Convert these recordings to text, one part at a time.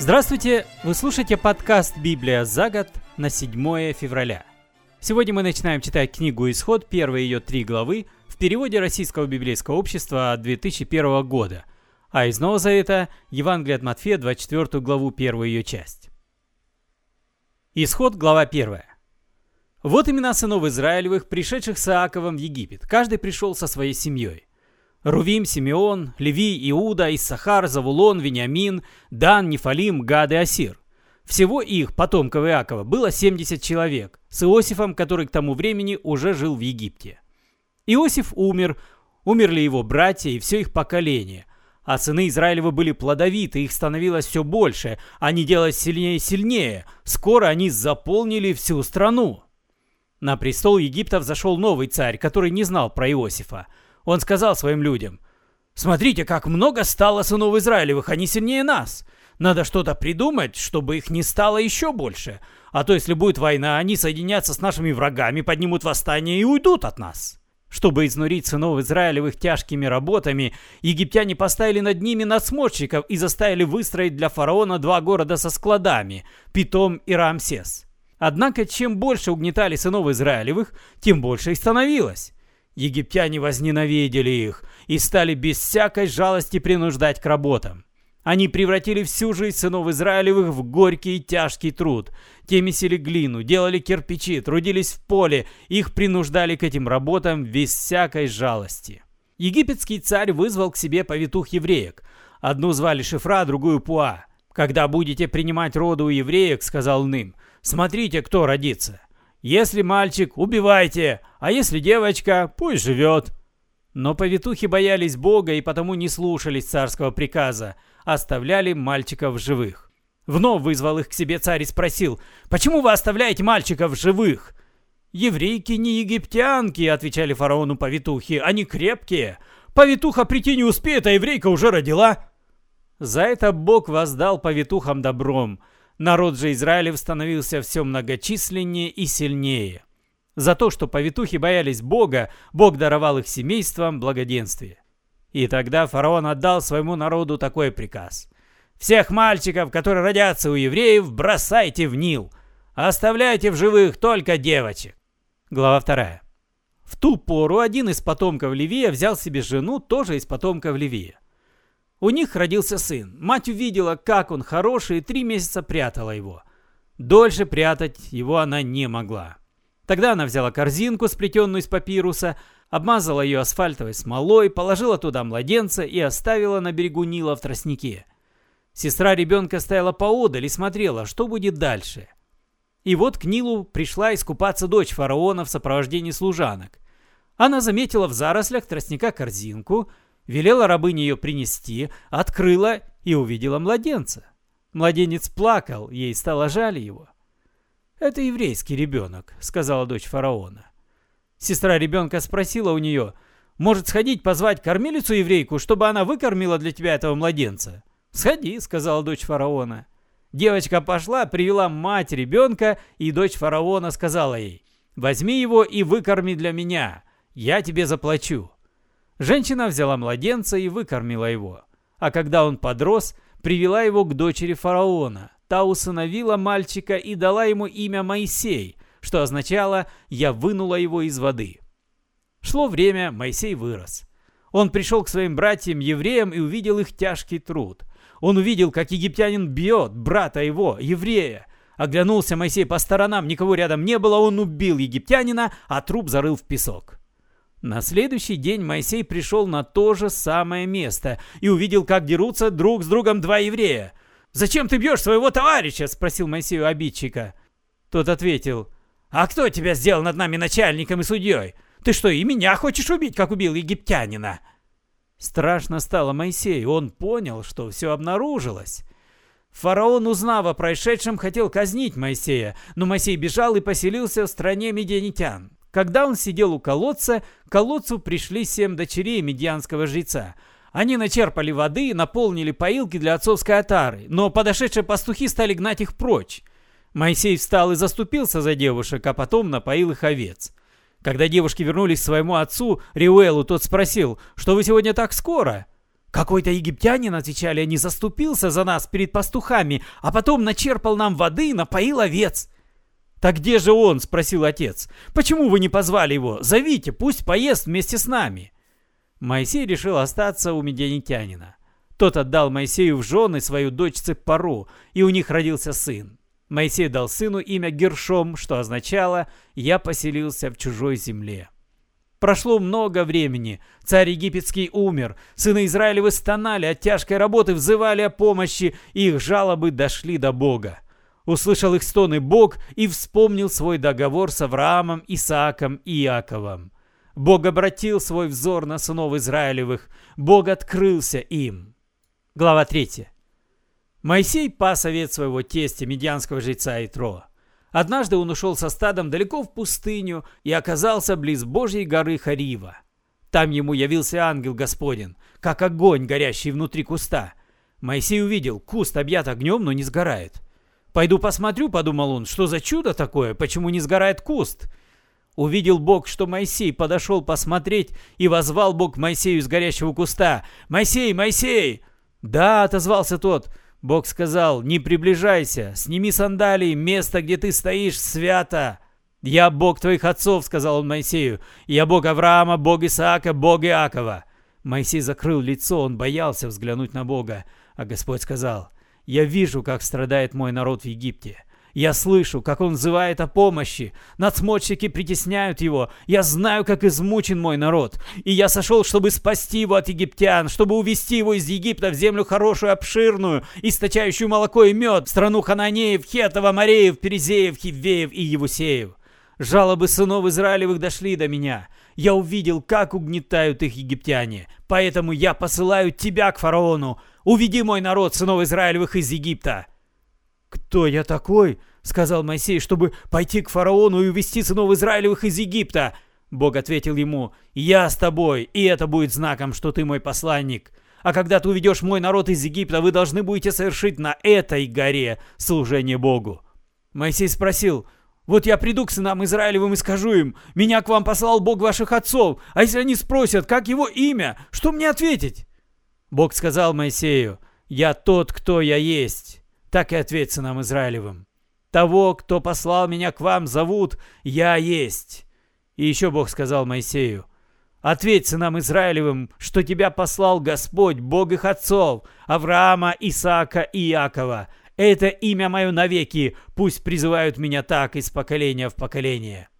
Здравствуйте! Вы слушаете подкаст «Библия за год» на 7 февраля. Сегодня мы начинаем читать книгу «Исход», первые ее три главы, в переводе Российского библейского общества 2001 года, а из Нового Завета – Евангелие от Матфея, 24 главу, первую ее часть. Исход, глава 1. Вот имена сынов Израилевых, пришедших с Иаковом в Египет. Каждый пришел со своей семьей. Рувим, Симеон, Леви, Иуда, Иссахар, Завулон, Вениамин, Дан, Нефалим, Гад и Асир. Всего их, потомков Иакова, было 70 человек, с Иосифом, который к тому времени уже жил в Египте. Иосиф умер, умерли его братья и все их поколение, а сыны Израилева были плодовиты, их становилось все больше, они делались сильнее и сильнее, скоро они заполнили всю страну. На престол Египта взошел новый царь, который не знал про Иосифа – он сказал своим людям, «Смотрите, как много стало сынов Израилевых, они сильнее нас. Надо что-то придумать, чтобы их не стало еще больше. А то, если будет война, они соединятся с нашими врагами, поднимут восстание и уйдут от нас». Чтобы изнурить сынов Израилевых тяжкими работами, египтяне поставили над ними надсмотрщиков и заставили выстроить для фараона два города со складами – Питом и Рамсес. Однако, чем больше угнетали сынов Израилевых, тем больше их становилось. Египтяне возненавидели их и стали без всякой жалости принуждать к работам. Они превратили всю жизнь сынов Израилевых в горький и тяжкий труд. Те месили глину, делали кирпичи, трудились в поле, их принуждали к этим работам без всякой жалости. Египетский царь вызвал к себе повитух евреек. Одну звали Шифра, другую Пуа. «Когда будете принимать роды у евреек, — сказал он им, — смотрите, кто родится. Если мальчик, убивайте, а если девочка, пусть живет. Но повитухи боялись Бога и потому не слушались царского приказа, оставляли мальчиков живых. Вновь вызвал их к себе царь и спросил, «Почему вы оставляете мальчиков живых?» «Еврейки не египтянки», — отвечали фараону повитухи, — «они крепкие. Повитуха прийти не успеет, а еврейка уже родила». За это Бог воздал повитухам добром — Народ же Израилев становился все многочисленнее и сильнее. За то, что повитухи боялись Бога, Бог даровал их семействам благоденствие. И тогда фараон отдал своему народу такой приказ. «Всех мальчиков, которые родятся у евреев, бросайте в Нил, а оставляйте в живых только девочек». Глава 2. В ту пору один из потомков Левия взял себе жену, тоже из потомков Левия. У них родился сын. Мать увидела, как он хороший, и три месяца прятала его. Дольше прятать его она не могла. Тогда она взяла корзинку, сплетенную из папируса, обмазала ее асфальтовой смолой, положила туда младенца и оставила на берегу Нила в тростнике. Сестра ребенка стояла поодаль и смотрела, что будет дальше. И вот к Нилу пришла искупаться дочь фараона в сопровождении служанок. Она заметила в зарослях тростника корзинку – велела рабыне ее принести, открыла и увидела младенца. Младенец плакал, ей стало жаль его. «Это еврейский ребенок», — сказала дочь фараона. Сестра ребенка спросила у нее, «Может сходить позвать кормилицу-еврейку, чтобы она выкормила для тебя этого младенца?» «Сходи», — сказала дочь фараона. Девочка пошла, привела мать ребенка, и дочь фараона сказала ей, «Возьми его и выкорми для меня, я тебе заплачу». Женщина взяла младенца и выкормила его. А когда он подрос, привела его к дочери фараона. Та усыновила мальчика и дала ему имя Моисей, что означало «я вынула его из воды». Шло время, Моисей вырос. Он пришел к своим братьям-евреям и увидел их тяжкий труд. Он увидел, как египтянин бьет брата его, еврея. Оглянулся Моисей по сторонам, никого рядом не было, он убил египтянина, а труп зарыл в песок. На следующий день Моисей пришел на то же самое место и увидел, как дерутся друг с другом два еврея. «Зачем ты бьешь своего товарища?» – спросил Моисей обидчика. Тот ответил, «А кто тебя сделал над нами начальником и судьей? Ты что, и меня хочешь убить, как убил египтянина?» Страшно стало Моисею, он понял, что все обнаружилось. Фараон, узнав о происшедшем, хотел казнить Моисея, но Моисей бежал и поселился в стране медианитян. Когда он сидел у колодца, к колодцу пришли семь дочерей медианского жреца. Они начерпали воды и наполнили поилки для отцовской отары, но подошедшие пастухи стали гнать их прочь. Моисей встал и заступился за девушек, а потом напоил их овец. Когда девушки вернулись к своему отцу, Риуэлу, тот спросил, что вы сегодня так скоро? Какой-то египтянин, отвечали они, заступился за нас перед пастухами, а потом начерпал нам воды и напоил овец. «Так где же он?» – спросил отец. «Почему вы не позвали его? Зовите, пусть поест вместе с нами». Моисей решил остаться у медианитянина. Тот отдал Моисею в жены свою дочь Цеппару, и у них родился сын. Моисей дал сыну имя Гершом, что означало «я поселился в чужой земле». Прошло много времени. Царь египетский умер. Сыны Израилевы стонали от тяжкой работы, взывали о помощи, и их жалобы дошли до Бога. Услышал их стоны Бог и вспомнил свой договор с Авраамом, Исааком и Иаковом. Бог обратил свой взор на сынов Израилевых. Бог открылся им. Глава 3. Моисей пас овец своего тестя, медианского жреца Итро. Однажды он ушел со стадом далеко в пустыню и оказался близ Божьей горы Харива. Там ему явился ангел Господень, как огонь, горящий внутри куста. Моисей увидел, куст объят огнем, но не сгорает. «Пойду посмотрю», — подумал он, — «что за чудо такое? Почему не сгорает куст?» Увидел Бог, что Моисей подошел посмотреть, и возвал Бог Моисею из горящего куста. «Моисей, Моисей!» «Да», — отозвался тот, — Бог сказал, не приближайся, сними сандалии, место, где ты стоишь, свято. Я Бог твоих отцов, сказал он Моисею. Я Бог Авраама, Бог Исаака, Бог Иакова. Моисей закрыл лицо, он боялся взглянуть на Бога. А Господь сказал, я вижу, как страдает мой народ в Египте. Я слышу, как он взывает о помощи. Надсмотрщики притесняют его. Я знаю, как измучен мой народ. И я сошел, чтобы спасти его от египтян, чтобы увести его из Египта в землю хорошую, обширную, источающую молоко и мед, в страну Хананеев, Хетов, Амареев, Перезеев, Хивеев и Евусеев. Жалобы сынов Израилевых дошли до меня. Я увидел, как угнетают их египтяне. Поэтому я посылаю тебя к фараону. Уведи мой народ, сынов Израилевых, из Египта. «Кто я такой?» — сказал Моисей, чтобы пойти к фараону и увести сынов Израилевых из Египта. Бог ответил ему, «Я с тобой, и это будет знаком, что ты мой посланник. А когда ты уведешь мой народ из Египта, вы должны будете совершить на этой горе служение Богу». Моисей спросил, «Вот я приду к сынам Израилевым и скажу им, меня к вам послал Бог ваших отцов, а если они спросят, как его имя, что мне ответить?» Бог сказал Моисею, «Я тот, кто я есть» так и ответь сынам Израилевым. Того, кто послал меня к вам, зовут «Я есть». И еще Бог сказал Моисею, «Ответь сынам Израилевым, что тебя послал Господь, Бог их отцов, Авраама, Исаака и Иакова. Это имя мое навеки, пусть призывают меня так из поколения в поколение».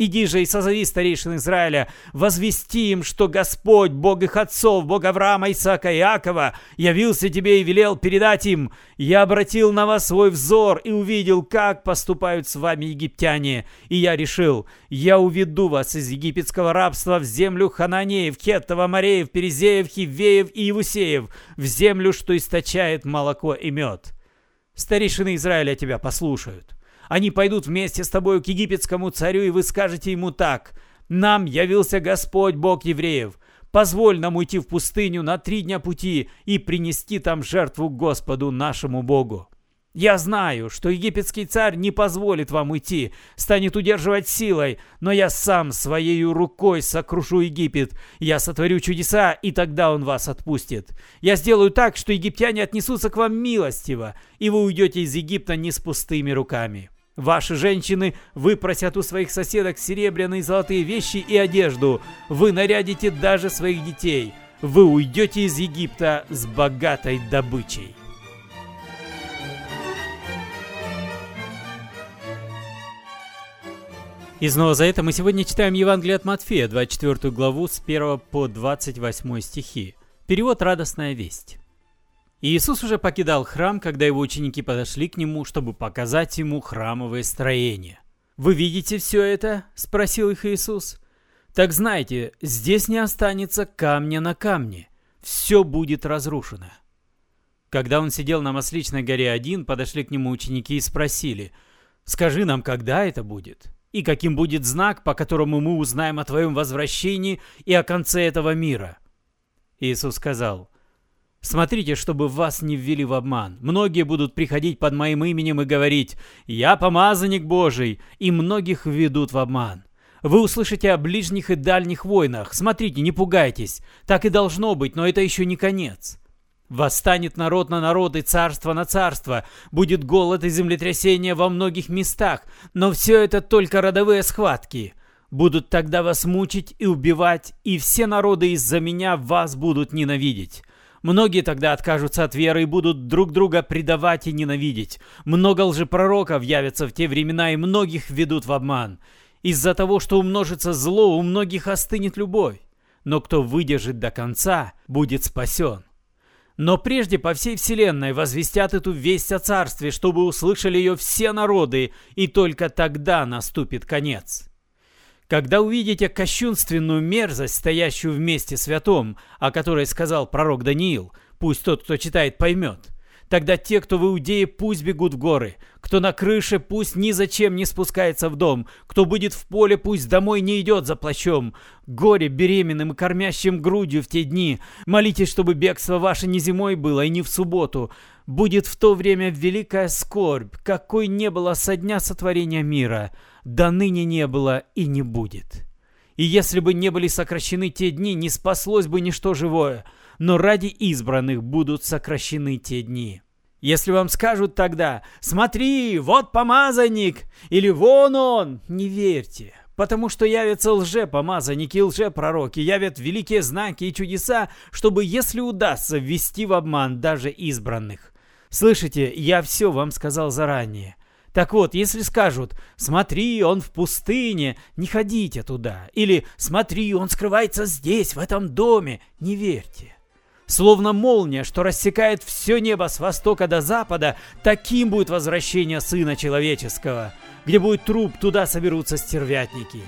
Иди же и созови старейшин Израиля, возвести им, что Господь, Бог их отцов, Бог Авраама, Исаака и Иакова, явился тебе и велел передать им. Я обратил на вас свой взор и увидел, как поступают с вами египтяне. И я решил, я уведу вас из египетского рабства в землю Хананеев, Хеттова, Мореев, Перезеев, Хивеев и Евусеев, в землю, что источает молоко и мед. Старейшины Израиля тебя послушают. Они пойдут вместе с тобою к египетскому царю, и вы скажете ему так. «Нам явился Господь, Бог евреев. Позволь нам уйти в пустыню на три дня пути и принести там жертву Господу нашему Богу». Я знаю, что египетский царь не позволит вам уйти, станет удерживать силой, но я сам своей рукой сокрушу Египет. Я сотворю чудеса, и тогда он вас отпустит. Я сделаю так, что египтяне отнесутся к вам милостиво, и вы уйдете из Египта не с пустыми руками. Ваши женщины выпросят у своих соседок серебряные и золотые вещи и одежду. Вы нарядите даже своих детей. Вы уйдете из Египта с богатой добычей. И снова за это мы сегодня читаем Евангелие от Матфея, 24 главу с 1 по 28 стихи. Перевод «Радостная весть». Иисус уже покидал храм, когда его ученики подошли к нему, чтобы показать ему храмовое строение. «Вы видите все это?» – спросил их Иисус. «Так знайте, здесь не останется камня на камне. Все будет разрушено». Когда он сидел на Масличной горе один, подошли к нему ученики и спросили, «Скажи нам, когда это будет? И каким будет знак, по которому мы узнаем о твоем возвращении и о конце этого мира?» Иисус сказал, Смотрите, чтобы вас не ввели в обман. Многие будут приходить под моим именем и говорить «Я помазанник Божий», и многих введут в обман. Вы услышите о ближних и дальних войнах. Смотрите, не пугайтесь. Так и должно быть, но это еще не конец. Восстанет народ на народ и царство на царство. Будет голод и землетрясение во многих местах. Но все это только родовые схватки. Будут тогда вас мучить и убивать, и все народы из-за меня вас будут ненавидеть. Многие тогда откажутся от веры и будут друг друга предавать и ненавидеть. Много лжепророков явятся в те времена и многих ведут в обман. Из-за того, что умножится зло, у многих остынет любовь. Но кто выдержит до конца, будет спасен. Но прежде по всей вселенной возвестят эту весть о царстве, чтобы услышали ее все народы, и только тогда наступит конец. Когда увидите кощунственную мерзость, стоящую вместе святом, о которой сказал пророк Даниил, пусть тот, кто читает, поймет – Тогда те, кто в Иудее, пусть бегут в горы. Кто на крыше, пусть ни зачем не спускается в дом. Кто будет в поле, пусть домой не идет за плащом. Горе беременным и кормящим грудью в те дни. Молитесь, чтобы бегство ваше не зимой было и не в субботу. Будет в то время великая скорбь, какой не было со дня сотворения мира, да ныне не было и не будет. И если бы не были сокращены те дни, не спаслось бы ничто живое – но ради избранных будут сокращены те дни. Если вам скажут тогда «Смотри, вот помазанник!» или «Вон он!» Не верьте, потому что явятся лже-помазанники и лже-пророки, явят великие знаки и чудеса, чтобы, если удастся, ввести в обман даже избранных. Слышите, я все вам сказал заранее. Так вот, если скажут «Смотри, он в пустыне», не ходите туда. Или «Смотри, он скрывается здесь, в этом доме», не верьте. Словно молния, что рассекает все небо с востока до запада, таким будет возвращение Сына Человеческого. Где будет труп, туда соберутся стервятники.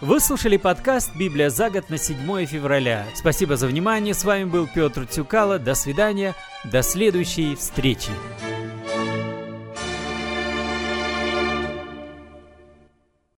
Вы слушали подкаст «Библия за год» на 7 февраля. Спасибо за внимание. С вами был Петр Цюкало. До свидания. До следующей встречи.